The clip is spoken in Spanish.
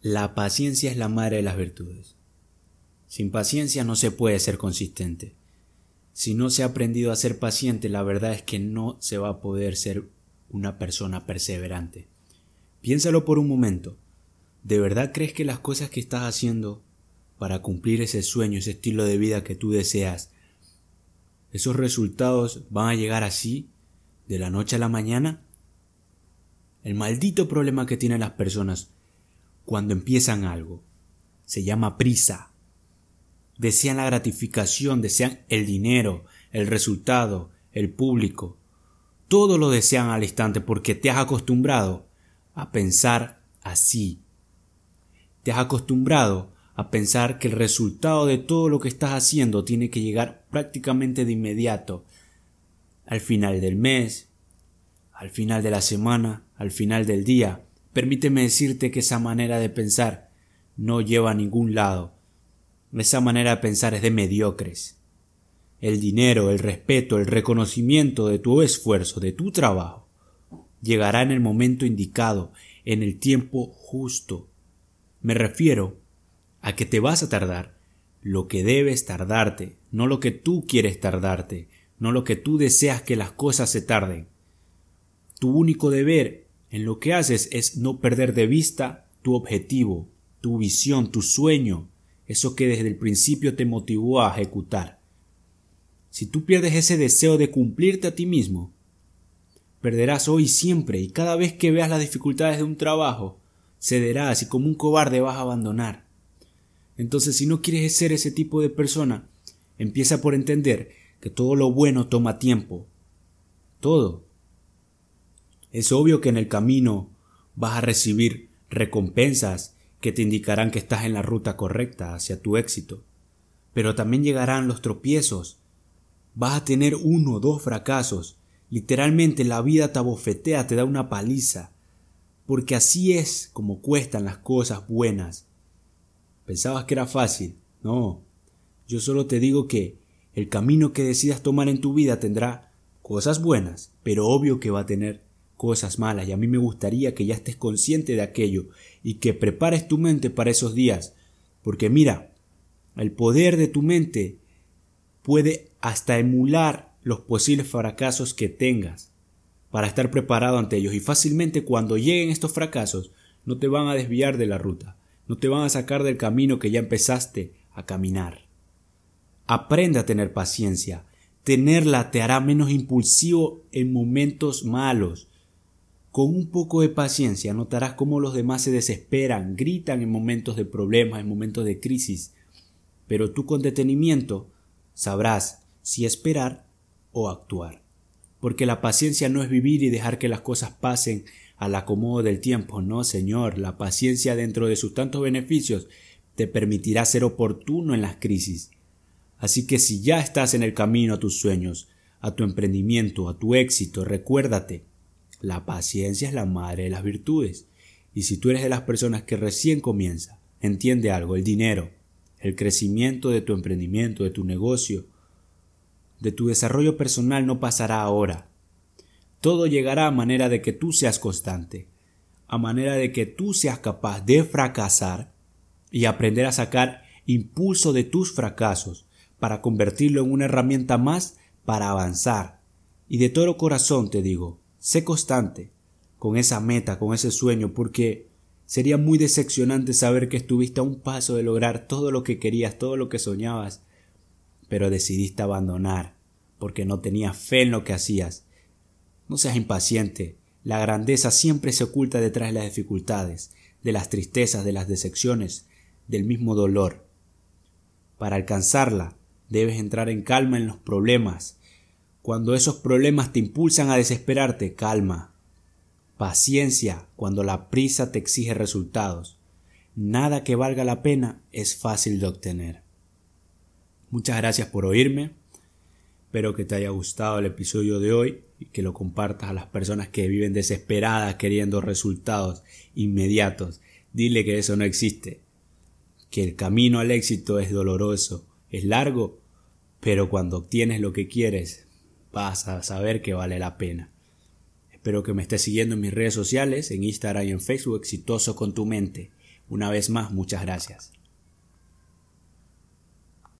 La paciencia es la madre de las virtudes. Sin paciencia no se puede ser consistente. Si no se ha aprendido a ser paciente, la verdad es que no se va a poder ser una persona perseverante. Piénsalo por un momento. ¿De verdad crees que las cosas que estás haciendo para cumplir ese sueño, ese estilo de vida que tú deseas, esos resultados van a llegar así, de la noche a la mañana? El maldito problema que tienen las personas cuando empiezan algo. Se llama prisa. Desean la gratificación, desean el dinero, el resultado, el público. Todo lo desean al instante porque te has acostumbrado a pensar así. Te has acostumbrado a pensar que el resultado de todo lo que estás haciendo tiene que llegar prácticamente de inmediato, al final del mes, al final de la semana, al final del día. Permíteme decirte que esa manera de pensar no lleva a ningún lado. Esa manera de pensar es de mediocres. El dinero, el respeto, el reconocimiento de tu esfuerzo, de tu trabajo, llegará en el momento indicado, en el tiempo justo. Me refiero a que te vas a tardar lo que debes tardarte, no lo que tú quieres tardarte, no lo que tú deseas que las cosas se tarden. Tu único deber en lo que haces es no perder de vista tu objetivo, tu visión, tu sueño, eso que desde el principio te motivó a ejecutar. Si tú pierdes ese deseo de cumplirte a ti mismo, perderás hoy siempre y cada vez que veas las dificultades de un trabajo, cederás y como un cobarde vas a abandonar. Entonces, si no quieres ser ese tipo de persona, empieza por entender que todo lo bueno toma tiempo. Todo. Es obvio que en el camino vas a recibir recompensas que te indicarán que estás en la ruta correcta hacia tu éxito. Pero también llegarán los tropiezos. Vas a tener uno o dos fracasos. Literalmente la vida te abofetea, te da una paliza. Porque así es como cuestan las cosas buenas. Pensabas que era fácil. No. Yo solo te digo que el camino que decidas tomar en tu vida tendrá cosas buenas, pero obvio que va a tener cosas malas y a mí me gustaría que ya estés consciente de aquello y que prepares tu mente para esos días. Porque mira, el poder de tu mente puede hasta emular los posibles fracasos que tengas para estar preparado ante ellos y fácilmente cuando lleguen estos fracasos no te van a desviar de la ruta, no te van a sacar del camino que ya empezaste a caminar. Aprende a tener paciencia. Tenerla te hará menos impulsivo en momentos malos con un poco de paciencia notarás cómo los demás se desesperan, gritan en momentos de problemas, en momentos de crisis, pero tú con detenimiento sabrás si esperar o actuar. Porque la paciencia no es vivir y dejar que las cosas pasen al acomodo del tiempo, no, señor, la paciencia dentro de sus tantos beneficios te permitirá ser oportuno en las crisis. Así que si ya estás en el camino a tus sueños, a tu emprendimiento, a tu éxito, recuérdate la paciencia es la madre de las virtudes. Y si tú eres de las personas que recién comienza, entiende algo, el dinero, el crecimiento de tu emprendimiento, de tu negocio, de tu desarrollo personal no pasará ahora. Todo llegará a manera de que tú seas constante, a manera de que tú seas capaz de fracasar y aprender a sacar impulso de tus fracasos para convertirlo en una herramienta más para avanzar. Y de todo corazón te digo, Sé constante con esa meta, con ese sueño, porque sería muy decepcionante saber que estuviste a un paso de lograr todo lo que querías, todo lo que soñabas, pero decidiste abandonar porque no tenías fe en lo que hacías. No seas impaciente. La grandeza siempre se oculta detrás de las dificultades, de las tristezas, de las decepciones, del mismo dolor. Para alcanzarla, debes entrar en calma en los problemas, cuando esos problemas te impulsan a desesperarte, calma. Paciencia cuando la prisa te exige resultados. Nada que valga la pena es fácil de obtener. Muchas gracias por oírme. Espero que te haya gustado el episodio de hoy y que lo compartas a las personas que viven desesperadas queriendo resultados inmediatos. Dile que eso no existe, que el camino al éxito es doloroso, es largo, pero cuando obtienes lo que quieres, vas a saber que vale la pena. Espero que me estés siguiendo en mis redes sociales, en Instagram y en Facebook, exitoso con tu mente. Una vez más, muchas gracias.